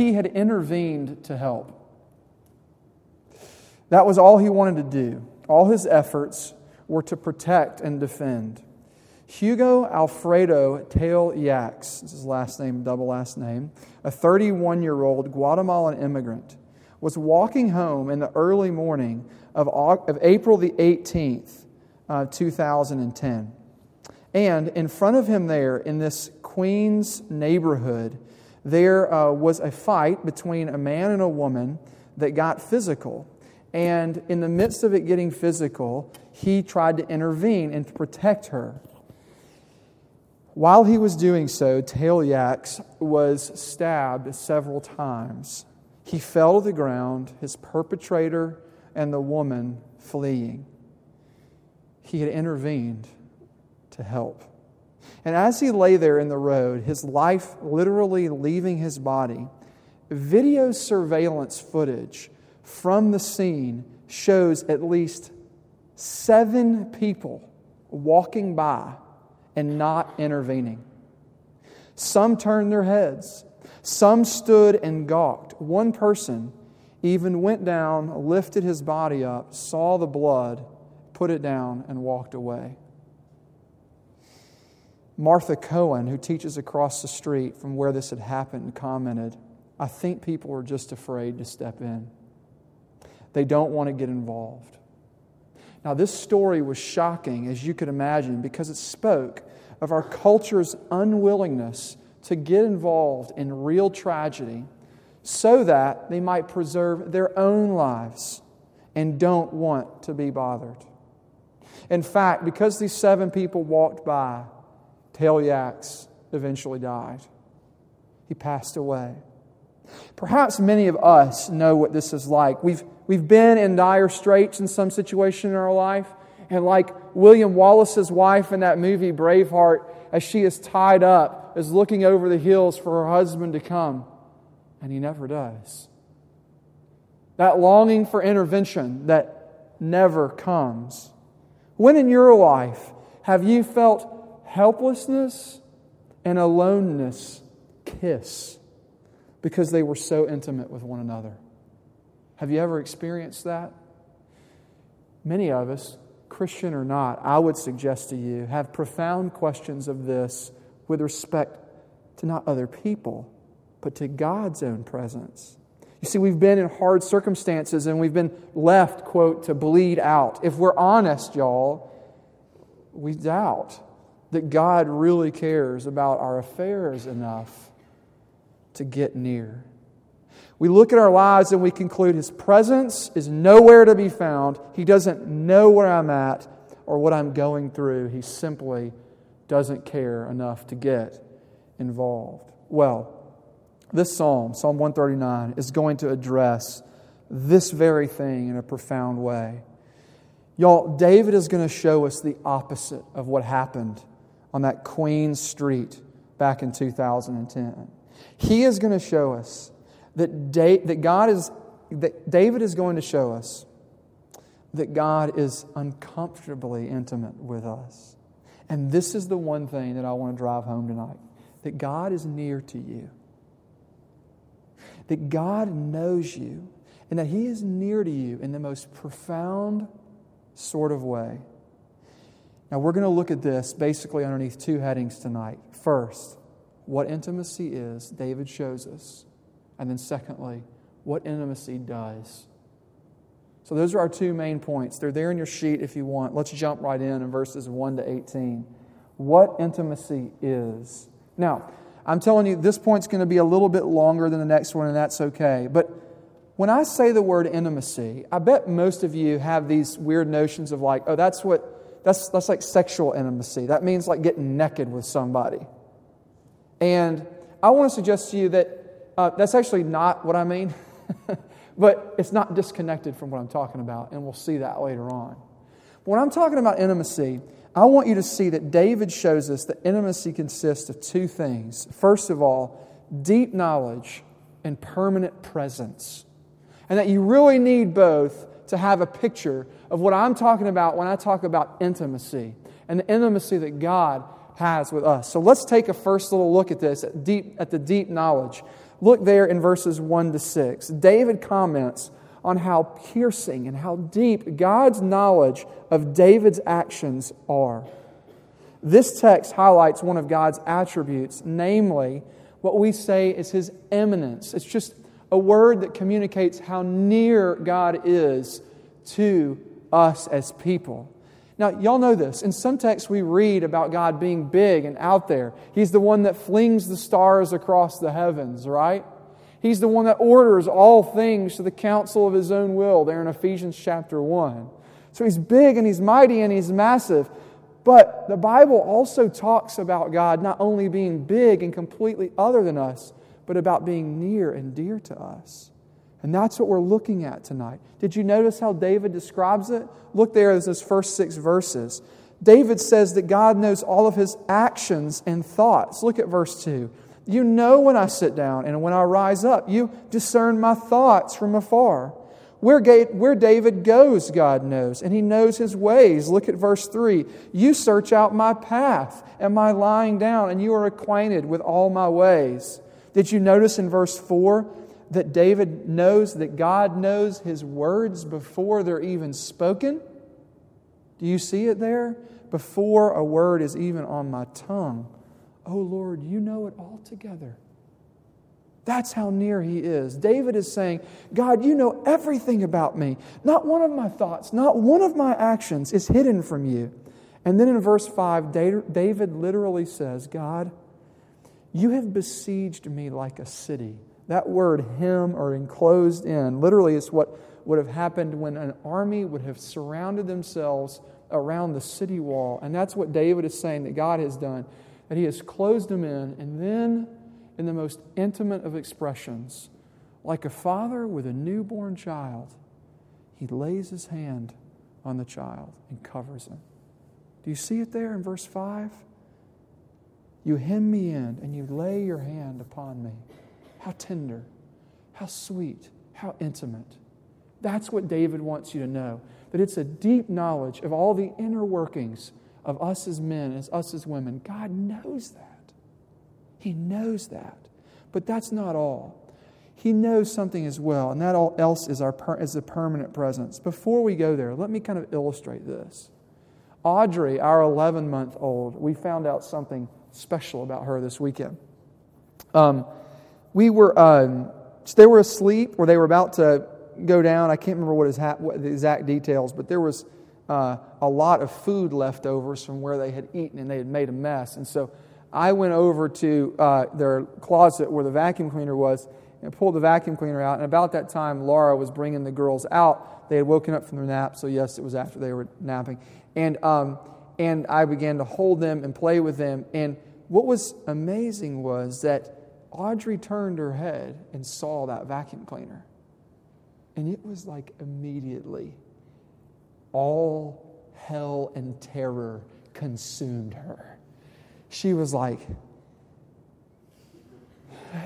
he had intervened to help. That was all he wanted to do. All his efforts were to protect and defend. Hugo Alfredo Tale-Yax, his last name, double last name, a 31 year old Guatemalan immigrant, was walking home in the early morning of, of April the 18th, uh, 2010. And in front of him, there in this Queens neighborhood, there uh, was a fight between a man and a woman that got physical. And in the midst of it getting physical, he tried to intervene and to protect her. While he was doing so, Tale was stabbed several times. He fell to the ground, his perpetrator and the woman fleeing. He had intervened to help. And as he lay there in the road, his life literally leaving his body, video surveillance footage from the scene shows at least seven people walking by and not intervening. Some turned their heads, some stood and gawked. One person even went down, lifted his body up, saw the blood, put it down, and walked away. Martha Cohen, who teaches across the street from where this had happened, commented, I think people are just afraid to step in. They don't want to get involved. Now, this story was shocking, as you could imagine, because it spoke of our culture's unwillingness to get involved in real tragedy so that they might preserve their own lives and don't want to be bothered. In fact, because these seven people walked by, Yax eventually died. He passed away. Perhaps many of us know what this is like. We've, we've been in dire straits in some situation in our life, and like William Wallace's wife in that movie Braveheart, as she is tied up, is looking over the hills for her husband to come, and he never does. That longing for intervention that never comes. When in your life have you felt helplessness and aloneness kiss because they were so intimate with one another? Have you ever experienced that? Many of us Christian or not, I would suggest to you have profound questions of this with respect to not other people, but to God's own presence. You see, we've been in hard circumstances and we've been left, quote, to bleed out. If we're honest, y'all, we doubt that God really cares about our affairs enough to get near. We look at our lives and we conclude His presence is nowhere to be found. He doesn't know where I'm at or what I'm going through. He simply doesn't care enough to get involved. Well, this psalm, Psalm 139, is going to address this very thing in a profound way. Y'all, David is going to show us the opposite of what happened on that Queen Street back in 2010. He is going to show us that, da- that God is, that David is going to show us that God is uncomfortably intimate with us. And this is the one thing that I want to drive home tonight that God is near to you, that God knows you, and that He is near to you in the most profound sort of way. Now, we're going to look at this basically underneath two headings tonight. First, what intimacy is, David shows us. And then, secondly, what intimacy does. So, those are our two main points. They're there in your sheet if you want. Let's jump right in in verses 1 to 18. What intimacy is. Now, I'm telling you, this point's going to be a little bit longer than the next one, and that's okay. But when I say the word intimacy, I bet most of you have these weird notions of like, oh, that's what, that's, that's like sexual intimacy. That means like getting naked with somebody. And I want to suggest to you that uh, that's actually not what I mean, but it's not disconnected from what I'm talking about, and we'll see that later on. When I'm talking about intimacy, I want you to see that David shows us that intimacy consists of two things. First of all, deep knowledge and permanent presence. And that you really need both to have a picture of what I'm talking about when I talk about intimacy and the intimacy that God has with us. So let's take a first little look at this, at, deep, at the deep knowledge. Look there in verses 1 to 6. David comments on how piercing and how deep God's knowledge of David's actions are. This text highlights one of God's attributes, namely what we say is his immanence. It's just a word that communicates how near God is to us as people. Now, y'all know this. In some texts, we read about God being big and out there. He's the one that flings the stars across the heavens, right? He's the one that orders all things to the counsel of his own will, there in Ephesians chapter 1. So he's big and he's mighty and he's massive. But the Bible also talks about God not only being big and completely other than us, but about being near and dear to us. And that's what we're looking at tonight. Did you notice how David describes it? Look there as those first six verses. David says that God knows all of his actions and thoughts. Look at verse 2. You know when I sit down and when I rise up. You discern my thoughts from afar. Where, where David goes, God knows, and he knows his ways. Look at verse 3. You search out my path and my lying down, and you are acquainted with all my ways. Did you notice in verse 4 that David knows that God knows his words before they're even spoken? Do you see it there? Before a word is even on my tongue. Oh Lord, you know it altogether. That's how near he is. David is saying, God, you know everything about me. Not one of my thoughts, not one of my actions is hidden from you. And then in verse 5, David literally says, God, you have besieged me like a city. That word, him or enclosed in, literally is what would have happened when an army would have surrounded themselves around the city wall. And that's what David is saying that God has done, that he has closed them in. And then, in the most intimate of expressions, like a father with a newborn child, he lays his hand on the child and covers him. Do you see it there in verse 5? You hem me in and you lay your hand upon me. How tender, how sweet, how intimate. That's what David wants you to know that it's a deep knowledge of all the inner workings of us as men, as us as women. God knows that. He knows that. But that's not all. He knows something as well, and that all else is, our per, is a permanent presence. Before we go there, let me kind of illustrate this. Audrey, our 11 month old, we found out something special about her this weekend. Um, we were, um, they were asleep or they were about to go down. I can't remember what, is ha- what the exact details, but there was uh, a lot of food leftovers from where they had eaten and they had made a mess. And so I went over to uh, their closet where the vacuum cleaner was and pulled the vacuum cleaner out. And about that time, Laura was bringing the girls out. They had woken up from their nap, so yes, it was after they were napping. And um, and I began to hold them and play with them. And what was amazing was that Audrey turned her head and saw that vacuum cleaner. And it was like immediately all hell and terror consumed her. She was like,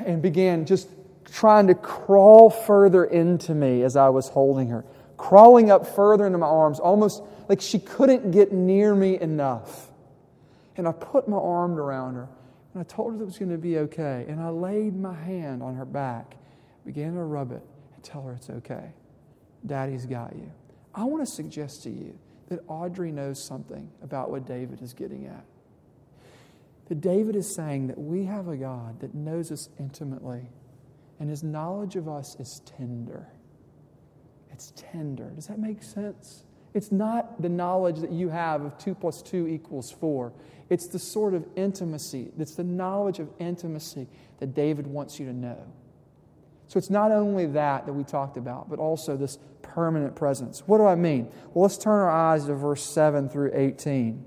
and began just trying to crawl further into me as I was holding her, crawling up further into my arms, almost like she couldn't get near me enough. And I put my arm around her and I told her that it was going to be okay. And I laid my hand on her back, began to rub it, and tell her it's okay. Daddy's got you. I want to suggest to you that Audrey knows something about what David is getting at. That David is saying that we have a God that knows us intimately, and his knowledge of us is tender. It's tender. Does that make sense? It's not the knowledge that you have of 2 plus 2 equals 4. It's the sort of intimacy, it's the knowledge of intimacy that David wants you to know. So it's not only that that we talked about, but also this permanent presence. What do I mean? Well, let's turn our eyes to verse 7 through 18.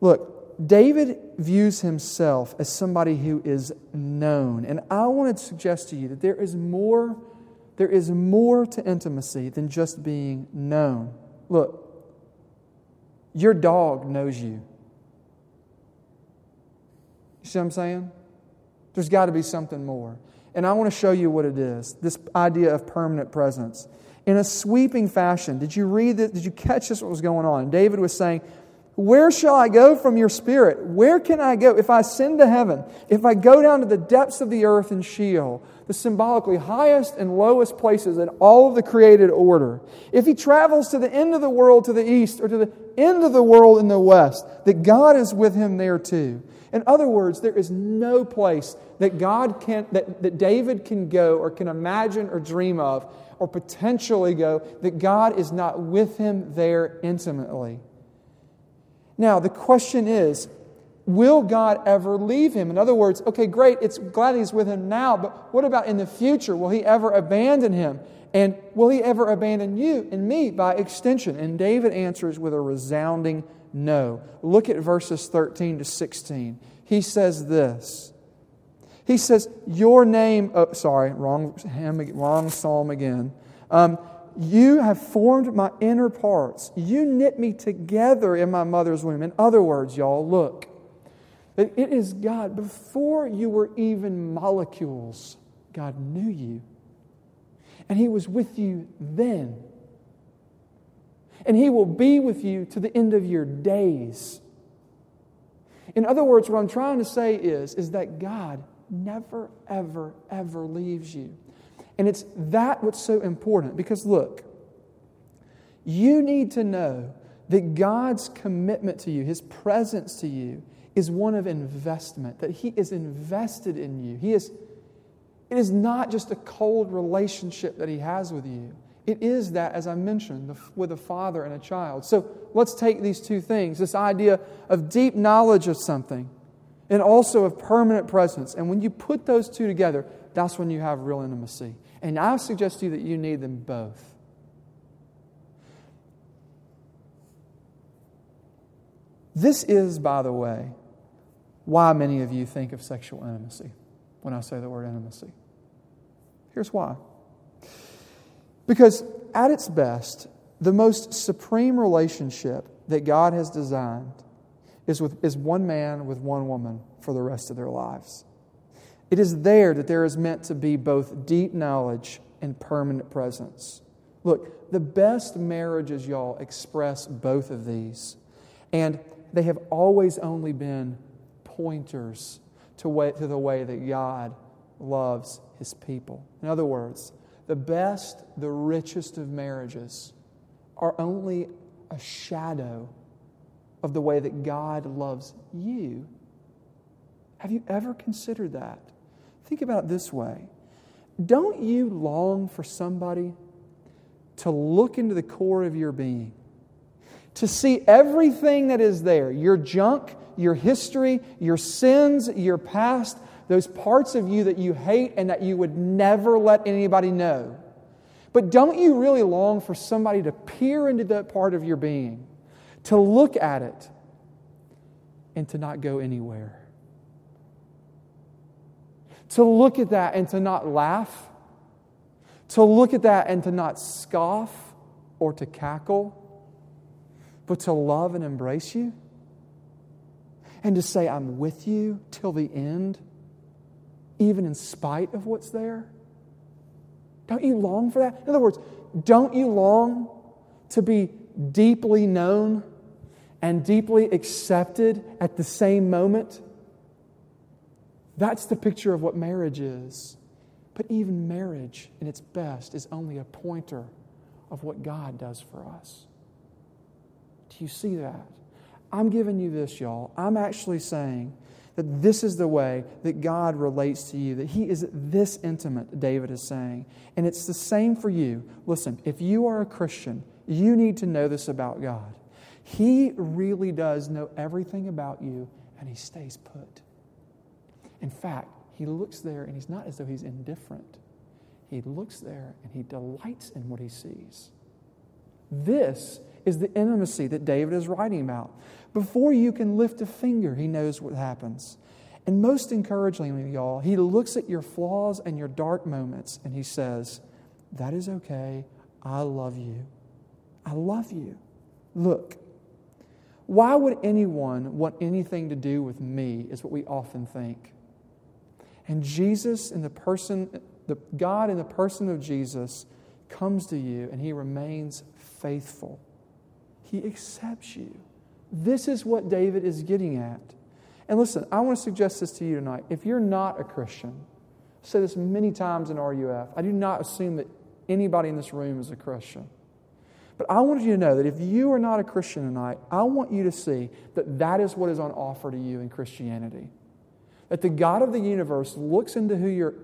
Look, David views himself as somebody who is known. And I want to suggest to you that there is more, there is more to intimacy than just being known. Look, your dog knows you. You see what I'm saying? There's got to be something more. And I want to show you what it is this idea of permanent presence. In a sweeping fashion, did you read that? Did you catch this? What was going on? David was saying, Where shall I go from your spirit? Where can I go? If I ascend to heaven, if I go down to the depths of the earth and Sheol, the symbolically highest and lowest places in all of the created order, if he travels to the end of the world to the east or to the end of the world in the west, that God is with him there too. In other words, there is no place that God can that, that David can go or can imagine or dream of or potentially go that God is not with him there intimately. Now, the question is, will God ever leave him? In other words, okay, great, it's glad he's with him now, but what about in the future? Will he ever abandon him? And will he ever abandon you and me by extension? And David answers with a resounding no. Look at verses 13 to 16. He says this. He says, Your name, oh, sorry, wrong, wrong psalm again. Um, you have formed my inner parts. You knit me together in my mother's womb. In other words, y'all, look. It is God. Before you were even molecules, God knew you. And He was with you then. And He will be with you to the end of your days. In other words, what I'm trying to say is, is that God never, ever, ever leaves you. And it's that what's so important because look, you need to know that God's commitment to you, His presence to you, is one of investment, that He is invested in you. He is, it is not just a cold relationship that He has with you. It is that, as I mentioned, with a father and a child. So let's take these two things this idea of deep knowledge of something and also of permanent presence. And when you put those two together, that's when you have real intimacy. And I suggest to you that you need them both. This is, by the way, why many of you think of sexual intimacy when I say the word intimacy. Here's why. Because at its best, the most supreme relationship that God has designed is, with, is one man with one woman for the rest of their lives. It is there that there is meant to be both deep knowledge and permanent presence. Look, the best marriages, y'all, express both of these. And they have always only been pointers to, way, to the way that God loves his people. In other words, the best, the richest of marriages are only a shadow of the way that God loves you. Have you ever considered that? Think about it this way Don't you long for somebody to look into the core of your being, to see everything that is there your junk, your history, your sins, your past, those parts of you that you hate and that you would never let anybody know? But don't you really long for somebody to peer into that part of your being, to look at it, and to not go anywhere? To look at that and to not laugh, to look at that and to not scoff or to cackle, but to love and embrace you, and to say, I'm with you till the end, even in spite of what's there. Don't you long for that? In other words, don't you long to be deeply known and deeply accepted at the same moment? That's the picture of what marriage is. But even marriage, in its best, is only a pointer of what God does for us. Do you see that? I'm giving you this, y'all. I'm actually saying that this is the way that God relates to you, that He is this intimate, David is saying. And it's the same for you. Listen, if you are a Christian, you need to know this about God. He really does know everything about you, and He stays put. In fact, he looks there and he's not as though he's indifferent. He looks there and he delights in what he sees. This is the intimacy that David is writing about. Before you can lift a finger, he knows what happens. And most encouragingly, y'all, he looks at your flaws and your dark moments and he says, That is okay. I love you. I love you. Look, why would anyone want anything to do with me, is what we often think. And Jesus, in the person, the God in the person of Jesus, comes to you and he remains faithful. He accepts you This is what David is getting at. And listen, I want to suggest this to you tonight. If you're not a Christian, I've said this many times in RUF, I do not assume that anybody in this room is a Christian. But I want you to know that if you are not a Christian tonight, I want you to see that that is what is on offer to you in Christianity. That the God of the universe looks into who, you're,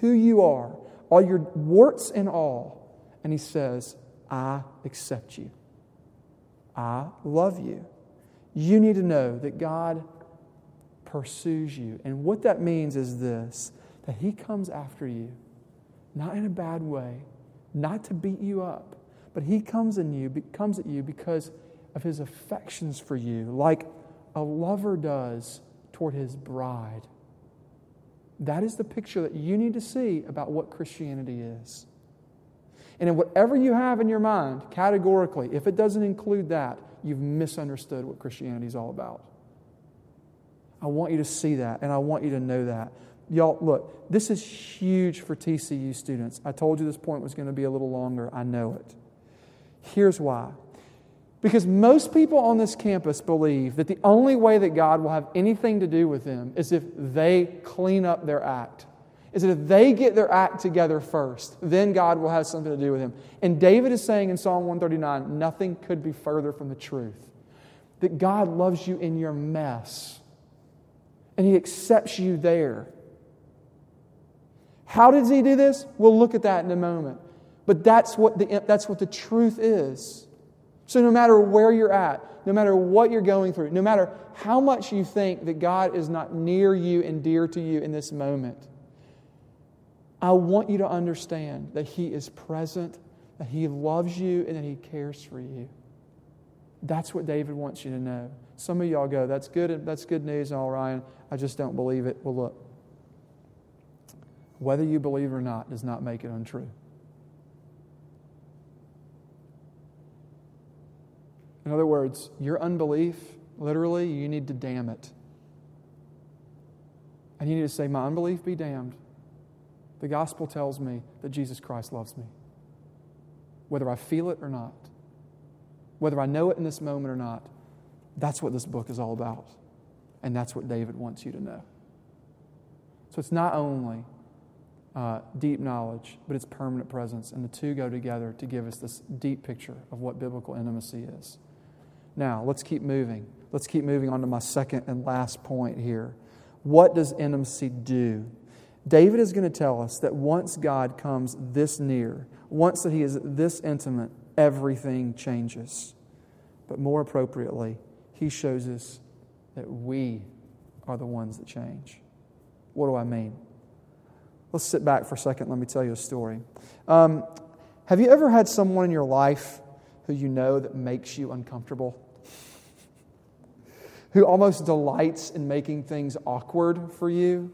who you are, all your warts and all, and He says, I accept you. I love you. You need to know that God pursues you. And what that means is this that He comes after you, not in a bad way, not to beat you up, but He comes in you, comes at you because of His affections for you, like a lover does toward his bride. That is the picture that you need to see about what Christianity is. And in whatever you have in your mind, categorically, if it doesn't include that, you've misunderstood what Christianity is all about. I want you to see that, and I want you to know that. Y'all, look, this is huge for TCU students. I told you this point was going to be a little longer. I know it. Here's why. Because most people on this campus believe that the only way that God will have anything to do with them is if they clean up their act. Is that if they get their act together first, then God will have something to do with them. And David is saying in Psalm 139 nothing could be further from the truth. That God loves you in your mess, and He accepts you there. How does He do this? We'll look at that in a moment. But that's what the, that's what the truth is. So, no matter where you're at, no matter what you're going through, no matter how much you think that God is not near you and dear to you in this moment, I want you to understand that He is present, that He loves you, and that He cares for you. That's what David wants you to know. Some of y'all go, that's good, that's good news, all Ryan. I just don't believe it. Well, look, whether you believe it or not does not make it untrue. In other words, your unbelief, literally, you need to damn it. And you need to say, My unbelief be damned. The gospel tells me that Jesus Christ loves me, whether I feel it or not, whether I know it in this moment or not. That's what this book is all about. And that's what David wants you to know. So it's not only uh, deep knowledge, but it's permanent presence. And the two go together to give us this deep picture of what biblical intimacy is. Now, let's keep moving. Let's keep moving on to my second and last point here. What does intimacy do? David is going to tell us that once God comes this near, once that he is this intimate, everything changes. But more appropriately, he shows us that we are the ones that change. What do I mean? Let's sit back for a second. Let me tell you a story. Um, have you ever had someone in your life who you know that makes you uncomfortable? who almost delights in making things awkward for you?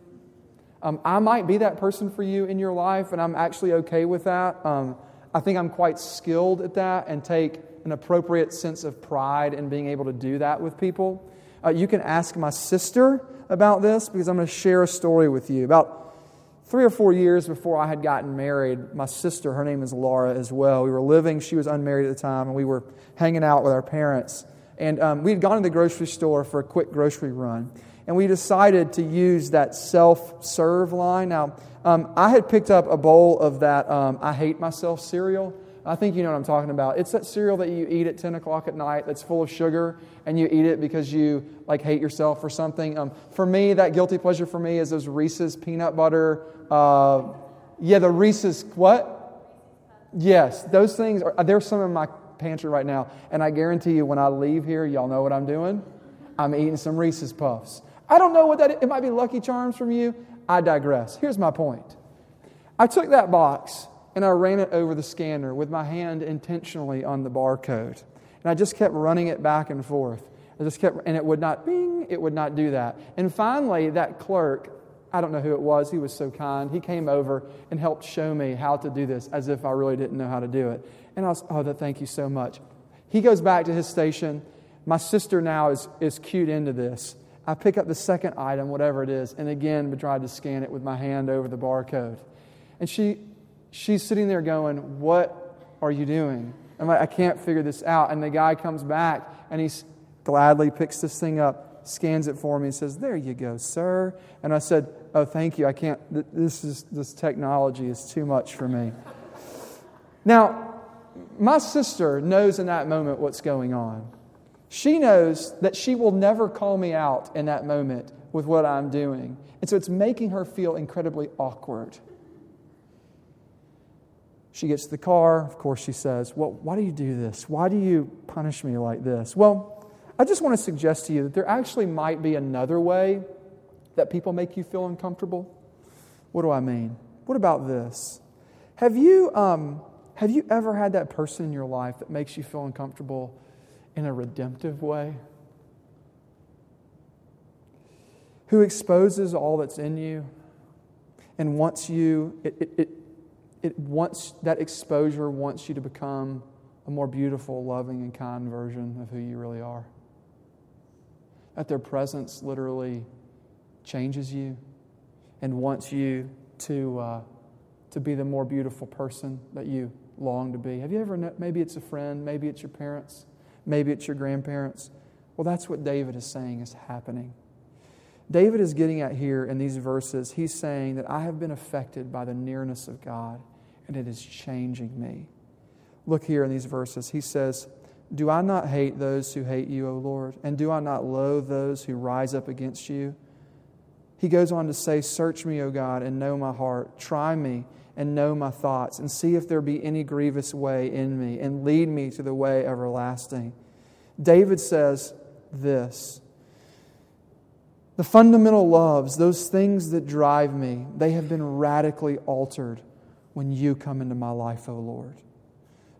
Um, I might be that person for you in your life, and I'm actually okay with that. Um, I think I'm quite skilled at that and take an appropriate sense of pride in being able to do that with people. Uh, you can ask my sister about this because I'm going to share a story with you. About three or four years before I had gotten married, my sister, her name is Laura as well, we were living, she was unmarried at the time, and we were hanging out with our parents. And um, we had gone to the grocery store for a quick grocery run. And we decided to use that self serve line. Now, um, I had picked up a bowl of that um, I Hate Myself cereal. I think you know what I'm talking about. It's that cereal that you eat at 10 o'clock at night that's full of sugar, and you eat it because you like hate yourself or something. Um, for me, that guilty pleasure for me is those Reese's peanut butter. Uh, yeah, the Reese's what? Yes, those things are. There's some in my pantry right now, and I guarantee you, when I leave here, y'all know what I'm doing. I'm eating some Reese's Puffs. I don't know what that is. It might be Lucky Charms from you. I digress. Here's my point. I took that box and I ran it over the scanner with my hand intentionally on the barcode. And I just kept running it back and forth. I just kept, and it would not, bing, it would not do that. And finally, that clerk, I don't know who it was, he was so kind. He came over and helped show me how to do this as if I really didn't know how to do it. And I was, oh, thank you so much. He goes back to his station. My sister now is, is cued into this. I pick up the second item, whatever it is, and again, tried to scan it with my hand over the barcode. And she, she's sitting there going, What are you doing? I'm like, I can't figure this out. And the guy comes back and he's gladly picks this thing up, scans it for me, and says, There you go, sir. And I said, Oh, thank you. I can't, this, is, this technology is too much for me. Now, my sister knows in that moment what's going on. She knows that she will never call me out in that moment with what I'm doing. And so it's making her feel incredibly awkward. She gets to the car. Of course, she says, Well, why do you do this? Why do you punish me like this? Well, I just want to suggest to you that there actually might be another way that people make you feel uncomfortable. What do I mean? What about this? Have you, um, have you ever had that person in your life that makes you feel uncomfortable in a redemptive way? Who exposes all that's in you and wants you, it, it, it it wants that exposure wants you to become a more beautiful, loving, and kind version of who you really are. That their presence literally changes you and wants you to, uh, to be the more beautiful person that you long to be. Have you ever, known, maybe it's a friend, maybe it's your parents, maybe it's your grandparents. Well, that's what David is saying is happening. David is getting at here in these verses, he's saying that I have been affected by the nearness of God and it is changing me. Look here in these verses. He says, Do I not hate those who hate you, O Lord? And do I not loathe those who rise up against you? He goes on to say, Search me, O God, and know my heart. Try me and know my thoughts, and see if there be any grievous way in me, and lead me to the way everlasting. David says this the fundamental loves, those things that drive me, they have been radically altered when you come into my life, O Lord.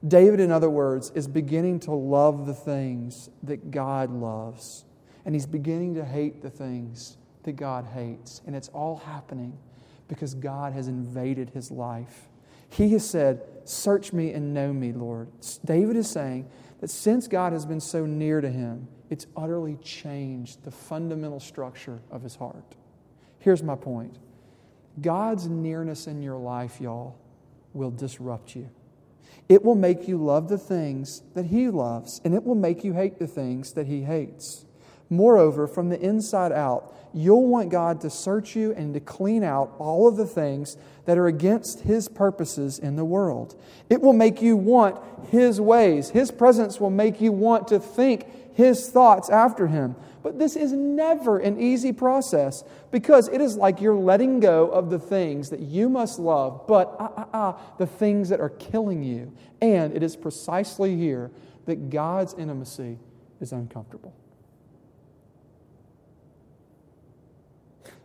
David, in other words, is beginning to love the things that God loves, and he's beginning to hate the things that God hates. And it's all happening because God has invaded his life. He has said, Search me and know me, Lord. David is saying that since God has been so near to him, it's utterly changed the fundamental structure of his heart. Here's my point God's nearness in your life, y'all, will disrupt you. It will make you love the things that He loves, and it will make you hate the things that He hates. Moreover, from the inside out, you'll want God to search you and to clean out all of the things that are against His purposes in the world. It will make you want His ways. His presence will make you want to think His thoughts after Him. But this is never an easy process because it is like you're letting go of the things that you must love, but ah, ah, ah, the things that are killing you. And it is precisely here that God's intimacy is uncomfortable.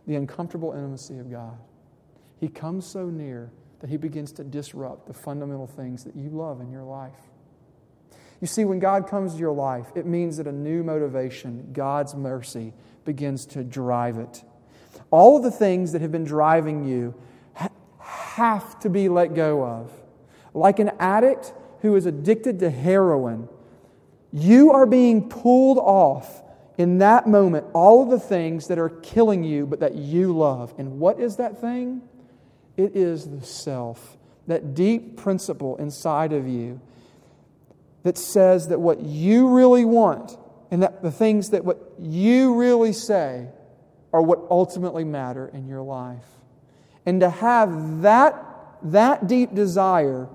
The uncomfortable intimacy of God. He comes so near that he begins to disrupt the fundamental things that you love in your life. You see, when God comes to your life, it means that a new motivation, God's mercy, begins to drive it. All of the things that have been driving you have to be let go of. Like an addict who is addicted to heroin, you are being pulled off in that moment all of the things that are killing you but that you love. And what is that thing? It is the self, that deep principle inside of you that says that what you really want and that the things that what you really say are what ultimately matter in your life. And to have that, that deep desire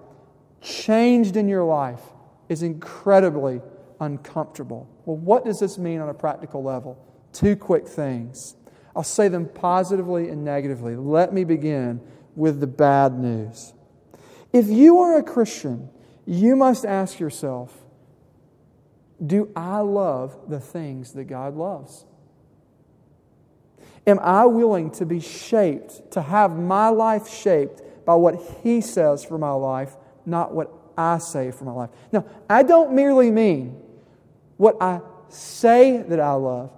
changed in your life is incredibly uncomfortable. Well, what does this mean on a practical level? Two quick things. I'll say them positively and negatively. Let me begin with the bad news. If you are a Christian, you must ask yourself Do I love the things that God loves? Am I willing to be shaped, to have my life shaped by what He says for my life, not what I say for my life? Now, I don't merely mean what I say that I love.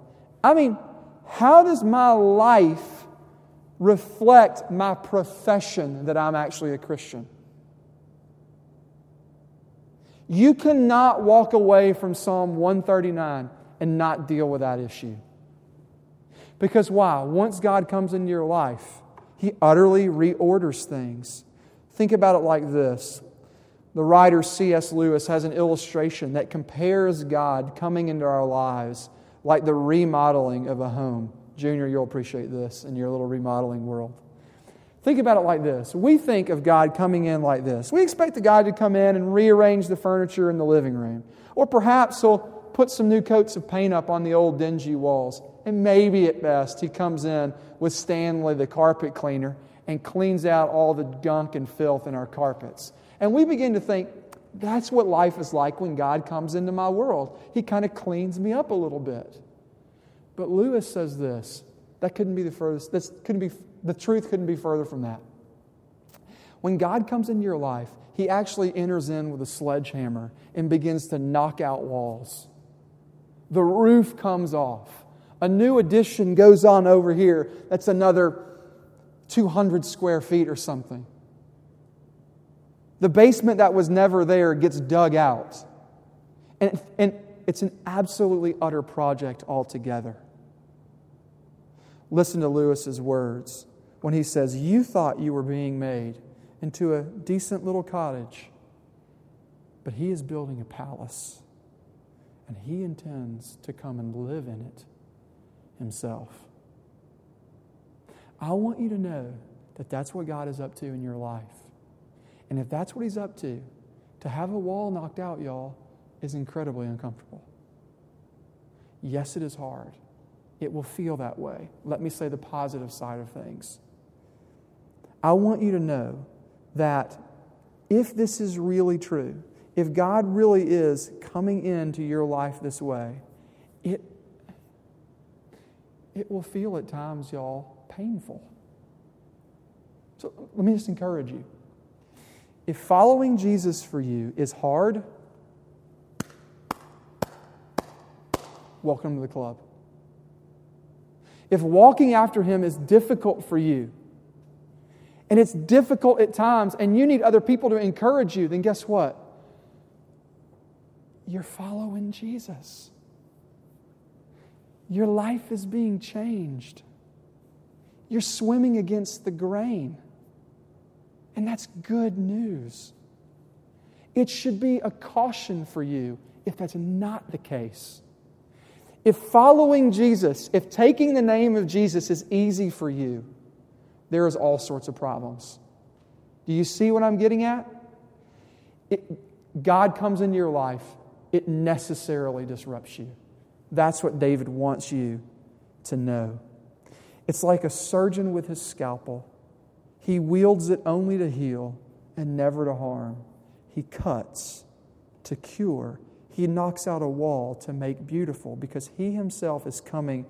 I mean, how does my life reflect my profession that I'm actually a Christian? You cannot walk away from Psalm 139 and not deal with that issue. Because why? Once God comes into your life, He utterly reorders things. Think about it like this The writer C.S. Lewis has an illustration that compares God coming into our lives like the remodeling of a home. Junior, you'll appreciate this in your little remodeling world. Think about it like this. We think of God coming in like this. We expect the God to come in and rearrange the furniture in the living room. Or perhaps he'll put some new coats of paint up on the old dingy walls. And maybe at best, he comes in with Stanley, the carpet cleaner, and cleans out all the gunk and filth in our carpets. And we begin to think, that's what life is like when God comes into my world. He kind of cleans me up a little bit. But Lewis says this that couldn't be the furthest, this couldn't be, the truth couldn't be further from that. When God comes into your life, he actually enters in with a sledgehammer and begins to knock out walls. The roof comes off. A new addition goes on over here. That's another 200 square feet or something. The basement that was never there gets dug out. And, and it's an absolutely utter project altogether. Listen to Lewis's words when he says, You thought you were being made into a decent little cottage, but he is building a palace, and he intends to come and live in it himself. I want you to know that that's what God is up to in your life. And if that's what He's up to, to have a wall knocked out, y'all, is incredibly uncomfortable. Yes, it is hard. It will feel that way. Let me say the positive side of things. I want you to know that if this is really true, if God really is coming into your life this way, it, it will feel at times, y'all, painful. So let me just encourage you. If following Jesus for you is hard, welcome to the club. If walking after him is difficult for you, and it's difficult at times, and you need other people to encourage you, then guess what? You're following Jesus. Your life is being changed. You're swimming against the grain. And that's good news. It should be a caution for you if that's not the case. If following Jesus, if taking the name of Jesus is easy for you, there is all sorts of problems. Do you see what I'm getting at? It, God comes into your life, it necessarily disrupts you. That's what David wants you to know. It's like a surgeon with his scalpel. He wields it only to heal and never to harm. He cuts to cure. He knocks out a wall to make beautiful because he himself is coming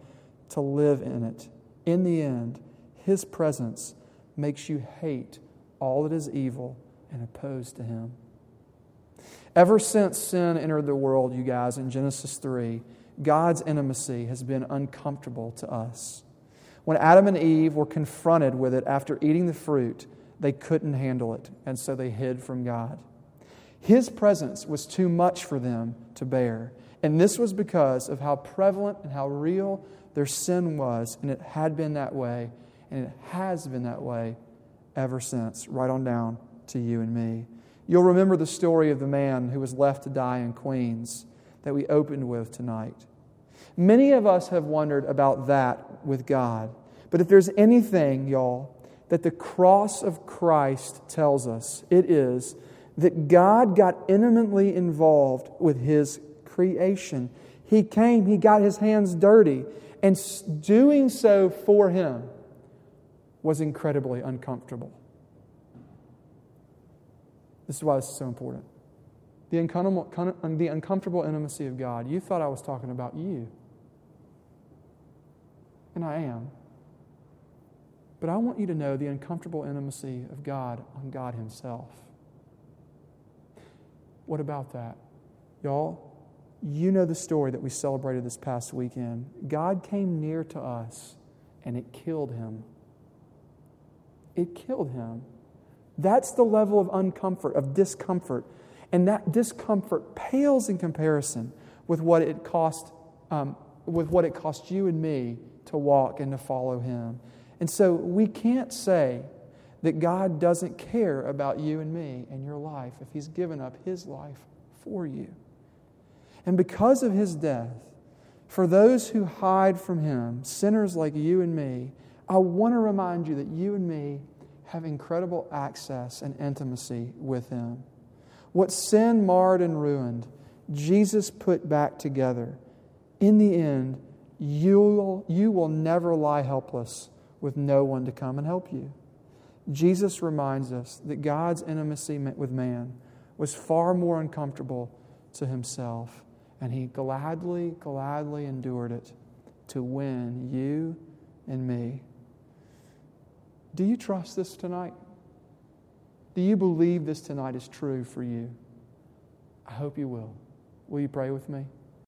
to live in it. In the end, his presence makes you hate all that is evil and opposed to Him. Ever since sin entered the world, you guys, in Genesis 3, God's intimacy has been uncomfortable to us. When Adam and Eve were confronted with it after eating the fruit, they couldn't handle it, and so they hid from God. His presence was too much for them to bear, and this was because of how prevalent and how real their sin was, and it had been that way and it has been that way ever since, right on down to you and me. You'll remember the story of the man who was left to die in Queens that we opened with tonight. Many of us have wondered about that with God. But if there's anything, y'all, that the cross of Christ tells us, it is that God got intimately involved with his creation. He came, he got his hands dirty, and doing so for him was incredibly uncomfortable. This is why this is so important. The uncomfortable, intimacy of God. You thought I was talking about you. And I am. But I want you to know the uncomfortable intimacy of God on God Himself. What about that? Y'all, you know the story that we celebrated this past weekend. God came near to us and it killed Him it killed him. That's the level of uncomfort, of discomfort. And that discomfort pales in comparison with what it cost, um, with what it cost you and me to walk and to follow him. And so we can't say that God doesn't care about you and me and your life if He's given up His life for you. And because of His death, for those who hide from Him, sinners like you and me, I want to remind you that you and me have incredible access and intimacy with Him. What sin marred and ruined, Jesus put back together. In the end, you'll, you will never lie helpless with no one to come and help you. Jesus reminds us that God's intimacy with man was far more uncomfortable to himself, and he gladly, gladly endured it to win you and me. Do you trust this tonight? Do you believe this tonight is true for you? I hope you will. Will you pray with me?